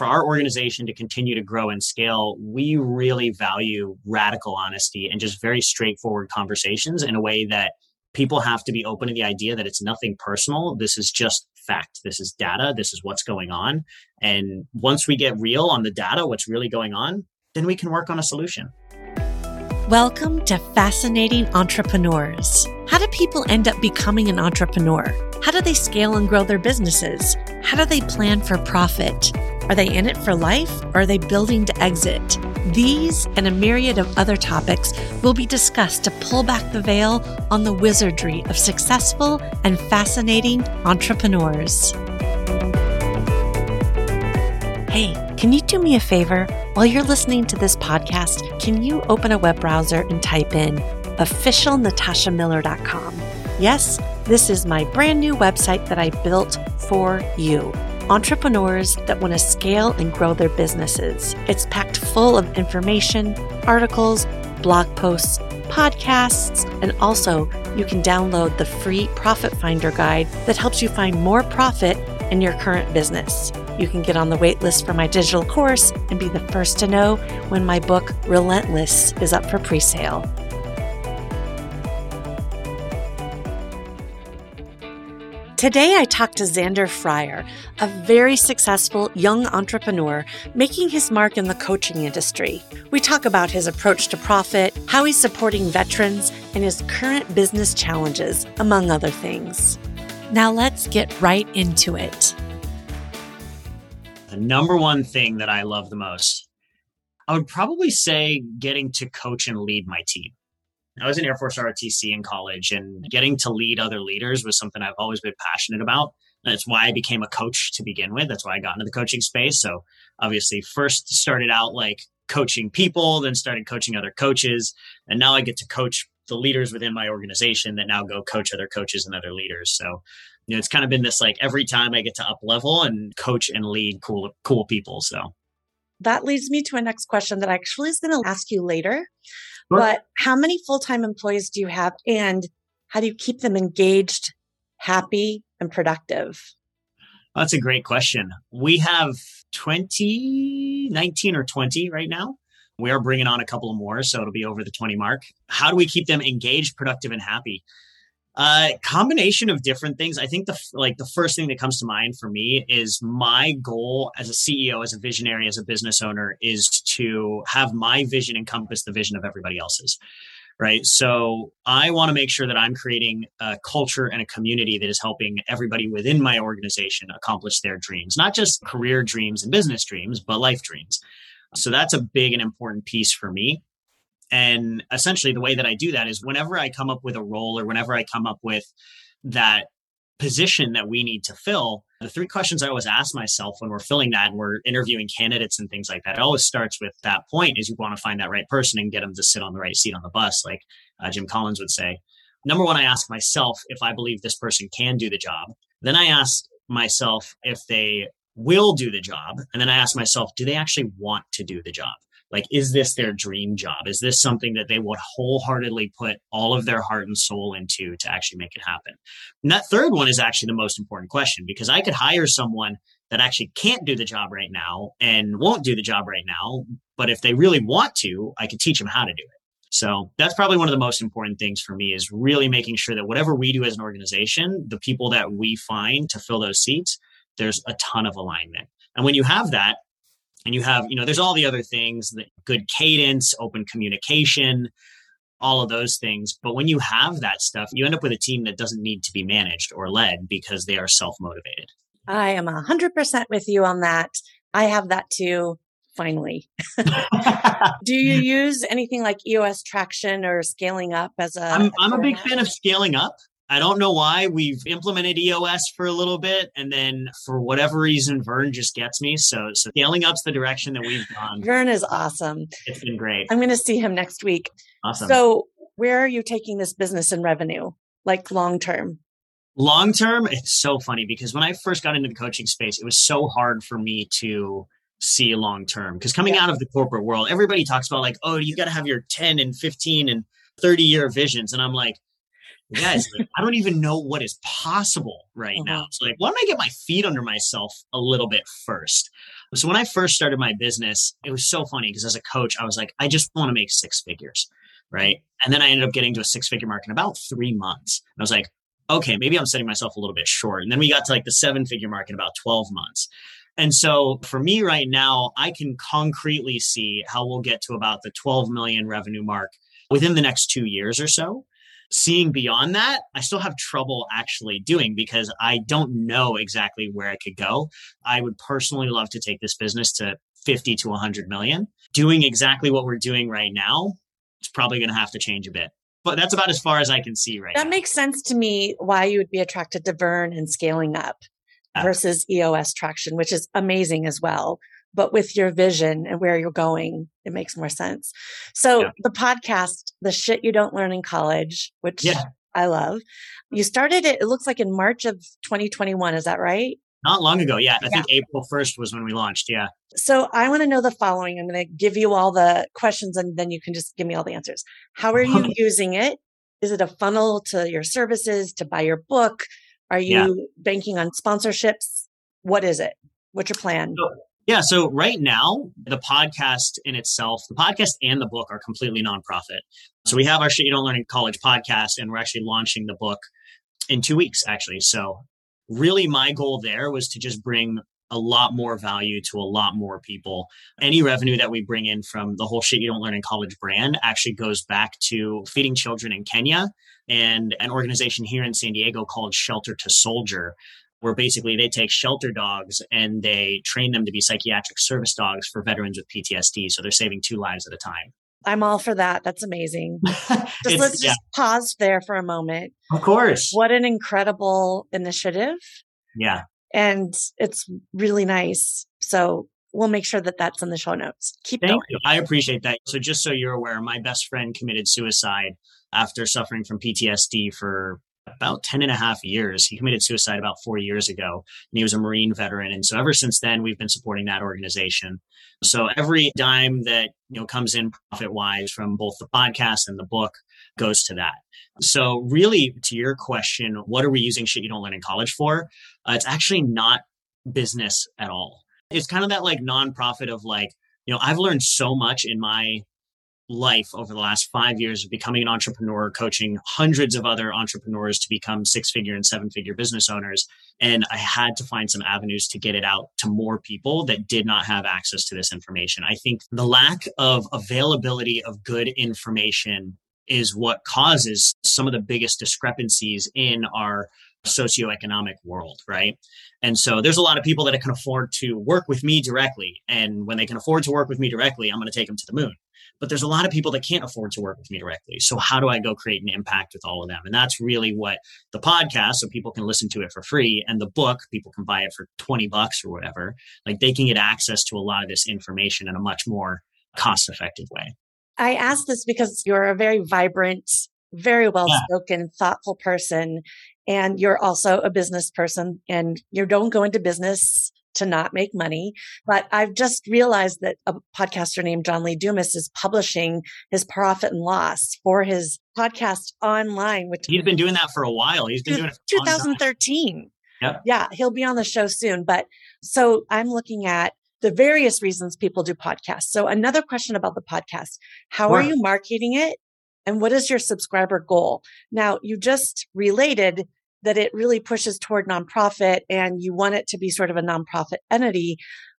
for our organization to continue to grow and scale, we really value radical honesty and just very straightforward conversations in a way that people have to be open to the idea that it's nothing personal. This is just fact. This is data. This is what's going on. And once we get real on the data, what's really going on, then we can work on a solution. Welcome to Fascinating Entrepreneurs. How do people end up becoming an entrepreneur? How do they scale and grow their businesses? How do they plan for profit? Are they in it for life or are they building to exit? These and a myriad of other topics will be discussed to pull back the veil on the wizardry of successful and fascinating entrepreneurs. Hey, can you do me a favor? While you're listening to this podcast, can you open a web browser and type in officialnatashamiller.com? Yes, this is my brand new website that I built for you entrepreneurs that want to scale and grow their businesses. It's packed full of information, articles, blog posts, podcasts, and also you can download the free Profit Finder guide that helps you find more profit in your current business. You can get on the waitlist for my digital course and be the first to know when my book, Relentless, is up for pre sale. Today, I talked to Xander Fryer, a very successful young entrepreneur making his mark in the coaching industry. We talk about his approach to profit, how he's supporting veterans, and his current business challenges, among other things. Now, let's get right into it. The number one thing that I love the most, I would probably say getting to coach and lead my team. I was in Air Force ROTC in college, and getting to lead other leaders was something I've always been passionate about. That's why I became a coach to begin with. That's why I got into the coaching space. So obviously, first started out like coaching people, then started coaching other coaches, and now I get to coach the leaders within my organization that now go coach other coaches and other leaders. So you know, it's kind of been this like every time I get to up level and coach and lead cool cool people. So that leads me to a next question that I actually is going to ask you later. But how many full time employees do you have? And how do you keep them engaged, happy, and productive? That's a great question. We have 20, 19 or 20 right now. We are bringing on a couple more, so it'll be over the 20 mark. How do we keep them engaged, productive, and happy? Uh, combination of different things. I think the like the first thing that comes to mind for me is my goal as a CEO, as a visionary, as a business owner, is to have my vision encompass the vision of everybody else's. Right. So I want to make sure that I'm creating a culture and a community that is helping everybody within my organization accomplish their dreams, not just career dreams and business dreams, but life dreams. So that's a big and important piece for me. And essentially, the way that I do that is whenever I come up with a role or whenever I come up with that position that we need to fill, the three questions I always ask myself when we're filling that and we're interviewing candidates and things like that, it always starts with that point is you want to find that right person and get them to sit on the right seat on the bus, like uh, Jim Collins would say. Number one, I ask myself if I believe this person can do the job. Then I ask myself if they will do the job. And then I ask myself, do they actually want to do the job? Like is this their dream job? Is this something that they would wholeheartedly put all of their heart and soul into to actually make it happen? And that third one is actually the most important question because i could hire someone that actually can't do the job right now and won't do the job right now but if they really want to i could teach them how to do it. So that's probably one of the most important things for me is really making sure that whatever we do as an organization the people that we find to fill those seats there's a ton of alignment. And when you have that and you have you know there's all the other things that good cadence open communication all of those things. But when you have that stuff you end up with a team that doesn't need to be managed or led because they are self-motivated. I am 100% with you on that. I have that too finally. Do you use anything like eos traction or scaling up as a i'm, I'm a big fan of scaling up I don't know why we've implemented EOS for a little bit, and then for whatever reason, Verne just gets me. So, so scaling up's the direction that we've gone. Verne is awesome. It's been great. I'm going to see him next week. Awesome. So, where are you taking this business and revenue, like long term? Long term, it's so funny because when I first got into the coaching space, it was so hard for me to see long term because coming yeah. out of the corporate world, everybody talks about like, oh, you got to have your 10 and 15 and 30 year visions, and I'm like guys, like, I don't even know what is possible right uh-huh. now. So like, why don't I get my feet under myself a little bit first? So when I first started my business, it was so funny because as a coach, I was like, I just want to make six figures. Right. And then I ended up getting to a six figure mark in about three months. And I was like, okay, maybe I'm setting myself a little bit short. And then we got to like the seven figure mark in about 12 months. And so for me right now, I can concretely see how we'll get to about the 12 million revenue mark within the next two years or so. Seeing beyond that, I still have trouble actually doing because I don't know exactly where it could go. I would personally love to take this business to 50 to 100 million. Doing exactly what we're doing right now, it's probably going to have to change a bit but that's about as far as I can see right now. that now. makes sense to me why you would be attracted to Verne and scaling up ah. versus EOS traction, which is amazing as well. But with your vision and where you're going, it makes more sense. So yeah. the podcast, the shit you don't learn in college, which yeah. I love. You started it, it looks like in March of 2021. Is that right? Not long ago. Yeah. I yeah. think April 1st was when we launched. Yeah. So I want to know the following. I'm going to give you all the questions and then you can just give me all the answers. How are you using it? Is it a funnel to your services to buy your book? Are you yeah. banking on sponsorships? What is it? What's your plan? So, yeah. So right now, the podcast in itself, the podcast and the book are completely nonprofit. So we have our shit you don't learn in college podcast, and we're actually launching the book in two weeks, actually. So really my goal there was to just bring a lot more value to a lot more people. Any revenue that we bring in from the whole shit you don't learn in college brand actually goes back to feeding children in Kenya and an organization here in San Diego called Shelter to Soldier, where basically they take shelter dogs and they train them to be psychiatric service dogs for veterans with PTSD. So they're saving two lives at a time. I'm all for that. That's amazing. just let's yeah. just pause there for a moment. Of course. What an incredible initiative. Yeah. And it's really nice. So we'll make sure that that's in the show notes. Keep Thank going. You. I appreciate that. So just so you're aware, my best friend committed suicide after suffering from PTSD for about 10 and a half years. He committed suicide about four years ago and he was a Marine veteran. And so ever since then, we've been supporting that organization. So every dime that, you know, comes in profit wise from both the podcast and the book goes to that. So really to your question, what are we using shit you don't learn in college for? Uh, it's actually not business at all. It's kind of that like nonprofit of like, you know, I've learned so much in my life over the last five years of becoming an entrepreneur, coaching hundreds of other entrepreneurs to become six figure and seven figure business owners. And I had to find some avenues to get it out to more people that did not have access to this information. I think the lack of availability of good information is what causes some of the biggest discrepancies in our socioeconomic world, right? And so there's a lot of people that can afford to work with me directly. And when they can afford to work with me directly, I'm going to take them to the moon but there's a lot of people that can't afford to work with me directly. So how do I go create an impact with all of them? And that's really what the podcast, so people can listen to it for free, and the book, people can buy it for 20 bucks or whatever. Like they can get access to a lot of this information in a much more cost effective way. I ask this because you're a very vibrant, very well spoken, yeah. thoughtful person. And you're also a business person and you don't go into business to not make money. But I've just realized that a podcaster named John Lee Dumas is publishing his profit and loss for his podcast online, which he's been doing that for a while. He's been doing it 2013. Yep. Yeah, he'll be on the show soon. But so I'm looking at the various reasons people do podcasts. So another question about the podcast. How sure. are you marketing it? And what is your subscriber goal? Now you just related that it really pushes toward nonprofit and you want it to be sort of a nonprofit entity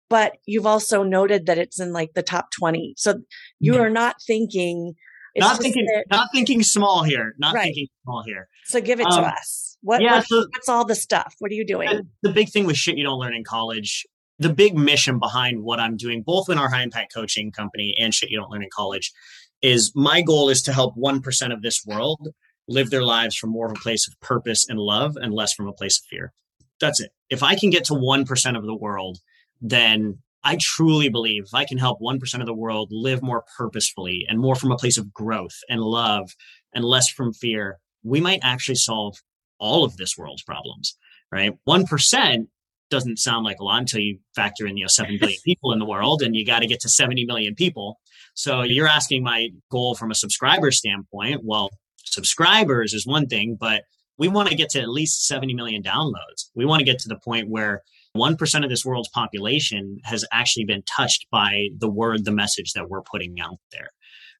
but you've also noted that it's in like the top 20 so you are not thinking not thinking that, not thinking small here not right. thinking small here. So give it um, to us. What, yeah, so what's all the stuff? What are you doing? The, the big thing with shit you don't learn in college the big mission behind what i'm doing both in our high impact coaching company and shit you don't learn in college is my goal is to help 1% of this world live their lives from more of a place of purpose and love and less from a place of fear. That's it. If I can get to 1% of the world, then I truly believe if I can help 1% of the world live more purposefully and more from a place of growth and love and less from fear, we might actually solve all of this world's problems, right? 1% doesn't sound like a lot until you factor in, you know, 7 billion people in the world and you got to get to 70 million people. So you're asking my goal from a subscriber standpoint. Well, subscribers is one thing, but we want to get to at least 70 million downloads. We want to get to the point where 1% of this world's population has actually been touched by the word, the message that we're putting out there.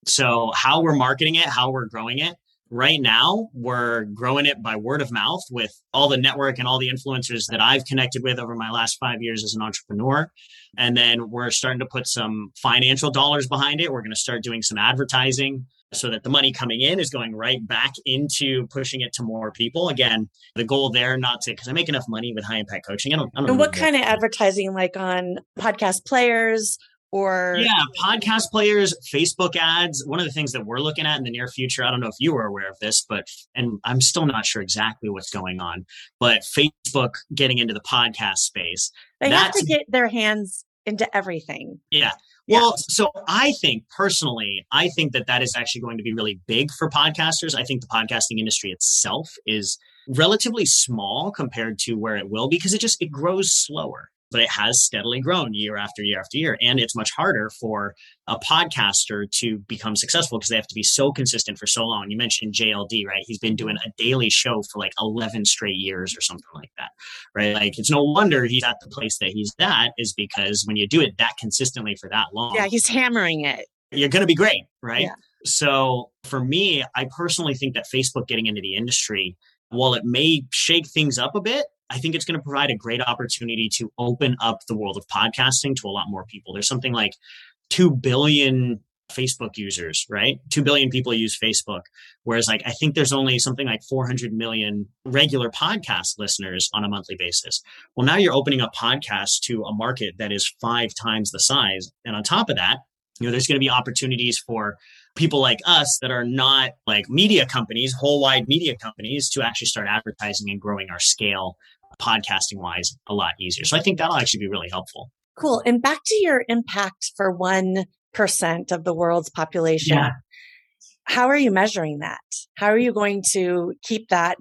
So, how we're marketing it, how we're growing it, right now we're growing it by word of mouth with all the network and all the influencers that I've connected with over my last five years as an entrepreneur. And then we're starting to put some financial dollars behind it. We're going to start doing some advertising so that the money coming in is going right back into pushing it to more people. Again, the goal there, not to, because I make enough money with high impact coaching. I don't, I don't and what kind of advertising, like on podcast players or yeah podcast players facebook ads one of the things that we're looking at in the near future i don't know if you were aware of this but and i'm still not sure exactly what's going on but facebook getting into the podcast space they have to get their hands into everything yeah well, yeah. so I think personally, I think that that is actually going to be really big for podcasters. I think the podcasting industry itself is relatively small compared to where it will because it just it grows slower but it has steadily grown year after year after year. And it's much harder for a podcaster to become successful because they have to be so consistent for so long. You mentioned JLD, right? He's been doing a daily show for like 11 straight years or something like that, right? Like it's no wonder he's at the place that he's at, is because when you do it that consistently for that long. Yeah, he's hammering it. You're going to be great, right? Yeah. So for me, I personally think that Facebook getting into the industry, while it may shake things up a bit, I think it's going to provide a great opportunity to open up the world of podcasting to a lot more people. There's something like 2 billion Facebook users, right? 2 billion people use Facebook. Whereas, like, I think there's only something like 400 million regular podcast listeners on a monthly basis. Well, now you're opening up podcasts to a market that is five times the size. And on top of that, you know, there's going to be opportunities for people like us that are not like media companies, whole wide media companies to actually start advertising and growing our scale podcasting wise a lot easier. So I think that'll actually be really helpful. Cool. And back to your impact for 1% of the world's population. Yeah. How are you measuring that? How are you going to keep that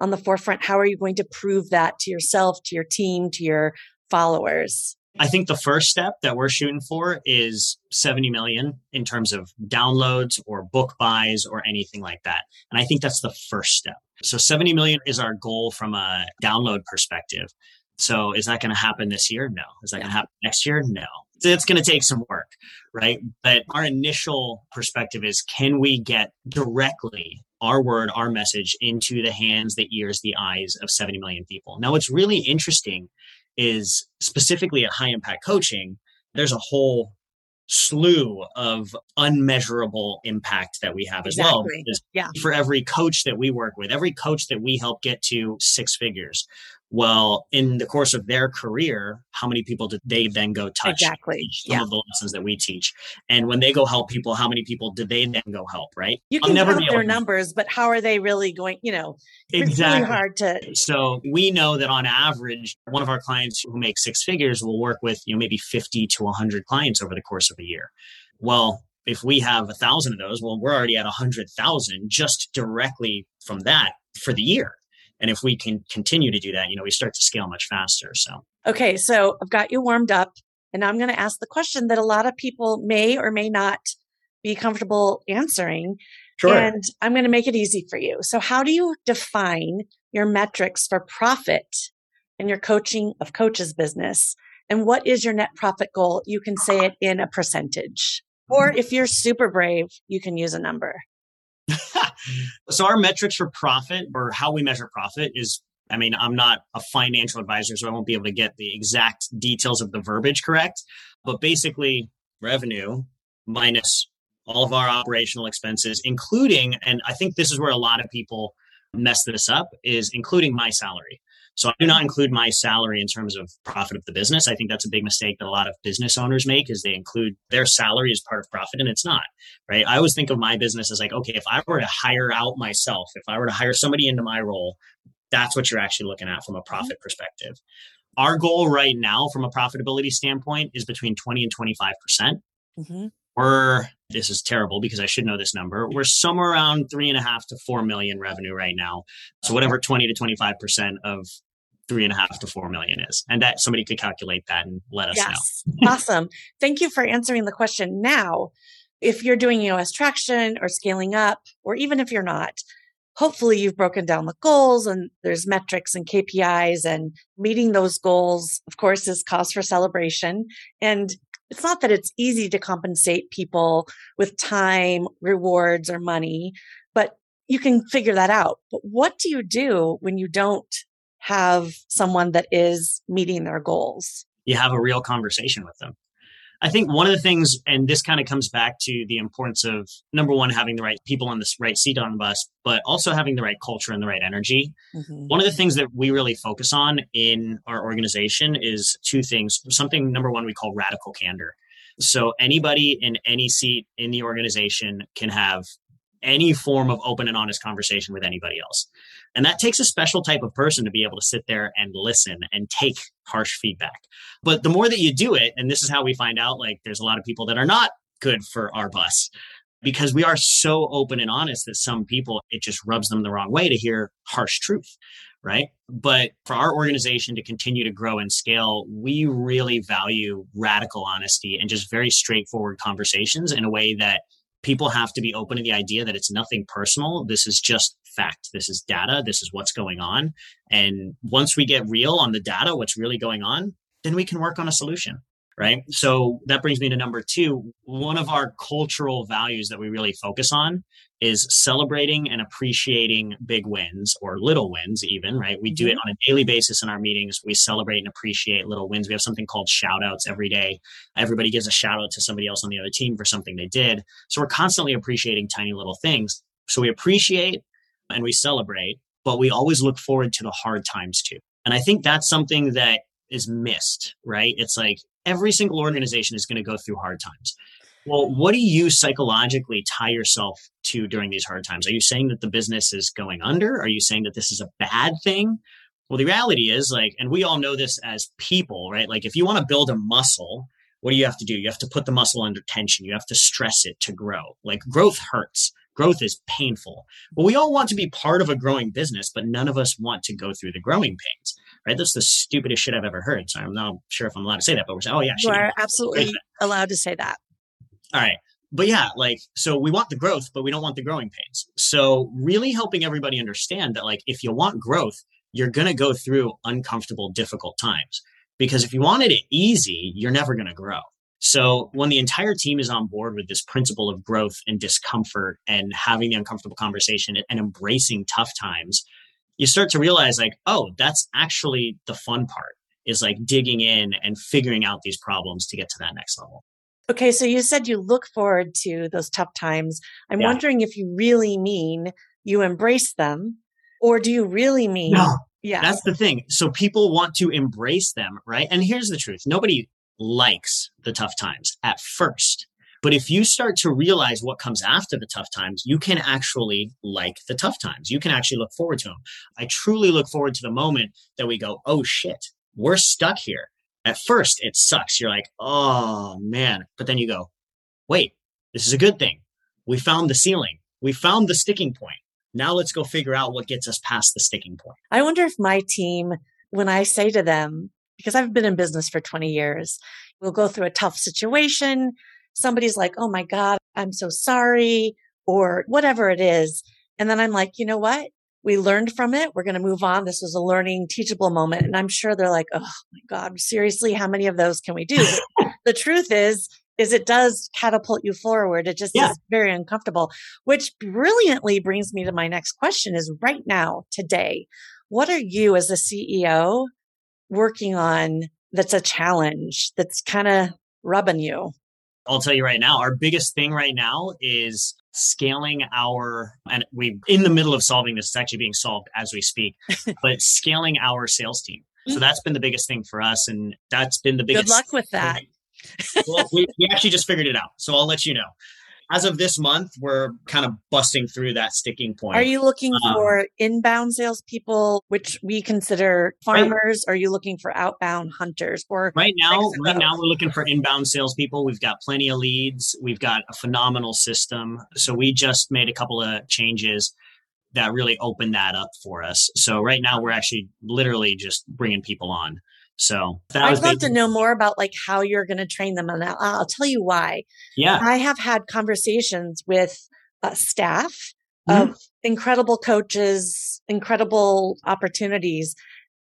on the forefront? How are you going to prove that to yourself, to your team, to your followers? I think the first step that we're shooting for is 70 million in terms of downloads or book buys or anything like that. And I think that's the first step. So 70 million is our goal from a download perspective. So is that going to happen this year? No. Is that yeah. going to happen next year? No. It's going to take some work, right? But our initial perspective is can we get directly our word, our message into the hands, the ears, the eyes of 70 million people? Now, what's really interesting is specifically at high impact coaching, there's a whole slew of unmeasurable impact that we have exactly. as well. Yeah. For every coach that we work with, every coach that we help get to six figures, well, in the course of their career, how many people did they then go touch? Exactly. Some yeah. of the lessons that we teach. And when they go help people, how many people did they then go help, right? You can never count their numbers, but how are they really going, you know, exactly. Really hard to. So we know that on average, one of our clients who makes six figures will work with, you know, maybe 50 to 100 clients over the course of a year. Well, if we have a thousand of those, well, we're already at a hundred thousand just directly from that for the year. And if we can continue to do that, you know, we start to scale much faster. So, okay. So I've got you warmed up and I'm going to ask the question that a lot of people may or may not be comfortable answering. Sure. And I'm going to make it easy for you. So how do you define your metrics for profit in your coaching of coaches business? And what is your net profit goal? You can say it in a percentage. Or if you're super brave, you can use a number. Mm-hmm. so our metrics for profit or how we measure profit is I mean, I'm not a financial advisor, so I won't be able to get the exact details of the verbiage correct. But basically, revenue minus all of our operational expenses, including, and I think this is where a lot of people mess this up, is including my salary. So I do not include my salary in terms of profit of the business. I think that's a big mistake that a lot of business owners make is they include their salary as part of profit and it's not, right? I always think of my business as like, okay, if I were to hire out myself, if I were to hire somebody into my role, that's what you're actually looking at from a profit perspective. Our goal right now from a profitability standpoint is between 20 and 25%. percent mm-hmm. We're, this is terrible because I should know this number. We're somewhere around three and a half to four million revenue right now. So whatever 20 to 25% of three and a half to four million is. And that somebody could calculate that and let us yes. know. awesome. Thank you for answering the question. Now, if you're doing EOS traction or scaling up, or even if you're not, hopefully you've broken down the goals and there's metrics and KPIs and meeting those goals, of course, is cause for celebration. And it's not that it's easy to compensate people with time, rewards, or money, but you can figure that out. But what do you do when you don't have someone that is meeting their goals? You have a real conversation with them. I think one of the things, and this kind of comes back to the importance of number one, having the right people on the right seat on the bus, but also having the right culture and the right energy. Mm-hmm. One of the things that we really focus on in our organization is two things. Something, number one, we call radical candor. So anybody in any seat in the organization can have any form of open and honest conversation with anybody else. And that takes a special type of person to be able to sit there and listen and take harsh feedback. But the more that you do it, and this is how we find out like there's a lot of people that are not good for our bus because we are so open and honest that some people it just rubs them the wrong way to hear harsh truth right but for our organization to continue to grow and scale we really value radical honesty and just very straightforward conversations in a way that people have to be open to the idea that it's nothing personal. This is just fact. This is data. This is what's going on. And once we get real on the data, what's really going on, then we can work on a solution right? So that brings me to number two. One of our cultural values that we really focus on is celebrating and appreciating big wins or little wins, even, right? We do it mm-hmm. on a daily basis in our meetings. We celebrate and appreciate little wins. We have something called shout outs every day. Everybody gives a shout out to somebody else on the other team for something they did. So we're constantly appreciating tiny little things. So we appreciate and we celebrate, but we always look forward to the hard times too. And I think that's something that is missed, right? It's like every single organization is going to go through hard times. Well, what do you psychologically tie yourself to during these hard times? Are you saying that the business is going under? Are you saying that this is a bad thing? Well, the reality is like, and we all know this as people, right? Like if you want to build a muscle, what do you have to do? You have to put the muscle under tension. You have to stress it to grow. Like growth hurts. Growth is painful. Well, we all want to be part of a growing business, but none of us want to go through the growing pains right? That's the stupidest shit I've ever heard. So I'm not sure if I'm allowed to say that, but we're saying, oh yeah, you are absolutely allowed to say that. All right. But yeah, like, so we want the growth, but we don't want the growing pains. So really helping everybody understand that, like, if you want growth, you're going to go through uncomfortable, difficult times. Because if you wanted it easy, you're never going to grow. So when the entire team is on board with this principle of growth and discomfort and having the uncomfortable conversation and embracing tough times, you start to realize like, oh, that's actually the fun part is like digging in and figuring out these problems to get to that next level. Okay, so you said you look forward to those tough times. I'm yeah. wondering if you really mean you embrace them or do you really mean no, yeah. That's the thing. So people want to embrace them, right? And here's the truth. Nobody likes the tough times at first. But if you start to realize what comes after the tough times, you can actually like the tough times. You can actually look forward to them. I truly look forward to the moment that we go, oh shit, we're stuck here. At first, it sucks. You're like, oh man. But then you go, wait, this is a good thing. We found the ceiling, we found the sticking point. Now let's go figure out what gets us past the sticking point. I wonder if my team, when I say to them, because I've been in business for 20 years, we'll go through a tough situation somebody's like, Oh my God, I'm so sorry, or whatever it is. And then I'm like, you know what? We learned from it. We're going to move on. This was a learning, teachable moment. And I'm sure they're like, Oh my God, seriously, how many of those can we do? the truth is, is it does catapult you forward. It just yeah. is very uncomfortable, which brilliantly brings me to my next question is right now, today, what are you as a CEO working on that's a challenge that's kind of rubbing you? I'll tell you right now, our biggest thing right now is scaling our and we in the middle of solving this it's actually being solved as we speak but scaling our sales team. So mm. that's been the biggest thing for us and that's been the biggest good luck with that. well we, we actually just figured it out so i'll let you know as of this month, we're kind of busting through that sticking point. Are you looking um, for inbound salespeople, which we consider farmers? Right, are you looking for outbound hunters? Or right now, right now we're looking for inbound salespeople. We've got plenty of leads. We've got a phenomenal system. So we just made a couple of changes that really opened that up for us. So right now, we're actually literally just bringing people on. So I'd love to know more about like how you're going to train them, and I'll, I'll, tell you why. Yeah, I have had conversations with uh, staff mm-hmm. of incredible coaches, incredible opportunities.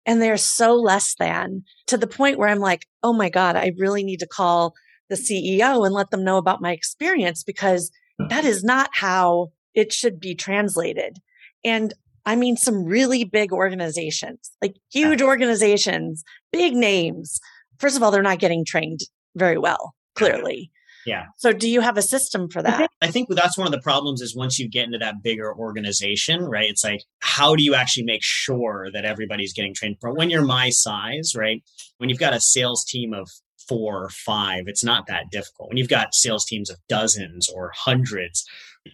And they're so less than to the point where I'm like, oh my God, I really need to call the CEO and let them know about my experience because that is not how it should be translated. And I mean, some really big organizations, like huge organizations, big names. First of all, they're not getting trained very well, clearly. Yeah. So do you have a system for that? I think that's one of the problems is once you get into that bigger organization, right? It's like, how do you actually make sure that everybody's getting trained? When you're my size, right? When you've got a sales team of four or five, it's not that difficult. When you've got sales teams of dozens or hundreds,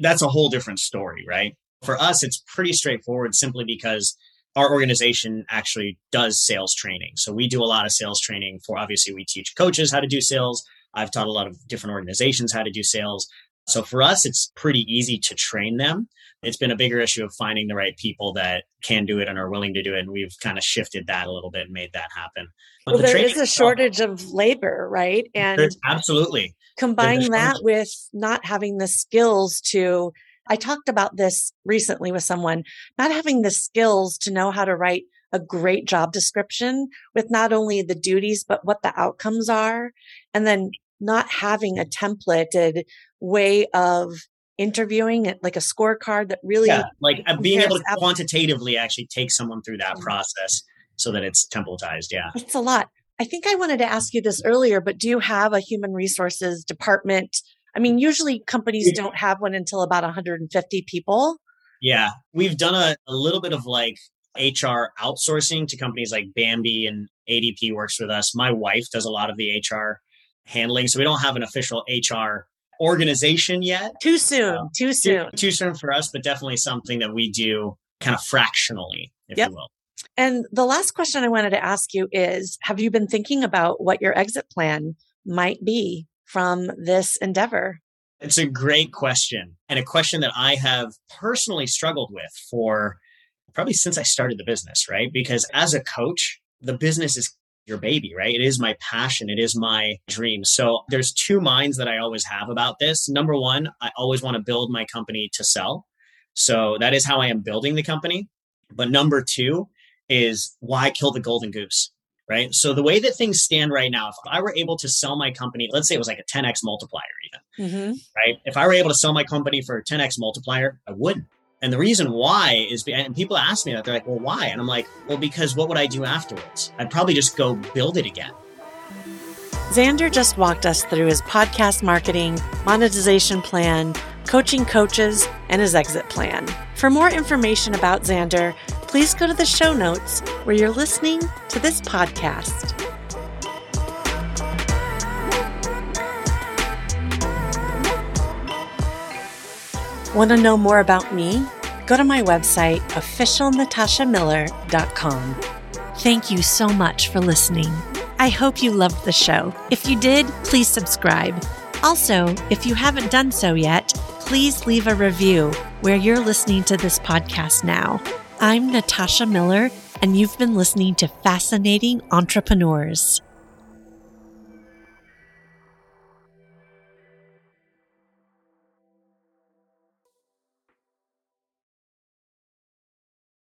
that's a whole different story, right? For us, it's pretty straightforward simply because our organization actually does sales training. So we do a lot of sales training for obviously we teach coaches how to do sales. I've taught a lot of different organizations how to do sales. So for us, it's pretty easy to train them. It's been a bigger issue of finding the right people that can do it and are willing to do it. And we've kind of shifted that a little bit and made that happen. But well, the there is a shortage of labor, right? And absolutely combine that with not having the skills to I talked about this recently with someone, not having the skills to know how to write a great job description with not only the duties, but what the outcomes are. And then not having a templated way of interviewing it, like a scorecard that really. Yeah, like uh, being able to quantitatively actually take someone through that process so that it's templatized. Yeah. It's a lot. I think I wanted to ask you this earlier, but do you have a human resources department I mean, usually companies don't have one until about 150 people. Yeah. We've done a, a little bit of like HR outsourcing to companies like Bambee and ADP works with us. My wife does a lot of the HR handling. So we don't have an official HR organization yet. Too soon. Um, too soon. Too, too, soon for us, but definitely something that we do kind of fractionally, if yep. you will. And the last question I wanted to ask you is Have you been thinking about what your exit plan might be from this endeavor? It's a great question and a question that I have personally struggled with for probably since I started the business, right? Because as a coach, the business is your baby, right? It is my passion. It is my dream. So there's two minds that I always have about this. Number one, I always want to build my company to sell. So that is how I am building the company. But number two is why kill the golden goose? Right? So the way that things stand right now, if I were able to sell my company, let's say it was like a 10x multiplier, even, mm-hmm. right? If I were able to sell my company for a 10x multiplier, I wouldn't. And the reason why is, and people ask me that, they're like, well, why? And I'm like, well, because what would I do afterwards? I'd probably just go build it again. Xander just walked us through his podcast marketing, monetization plan, coaching coaches, and his exit plan. For more information about Xander, please go to the show notes where you're listening to this podcast. Want to know more about me? Go to my website, officialnatashamiller.com. Thank you so much for listening. I hope you loved the show. If you did, please subscribe. Also, if you haven't done so yet, please leave a review where you're listening to this podcast now. I'm Natasha Miller, and you've been listening to Fascinating Entrepreneurs.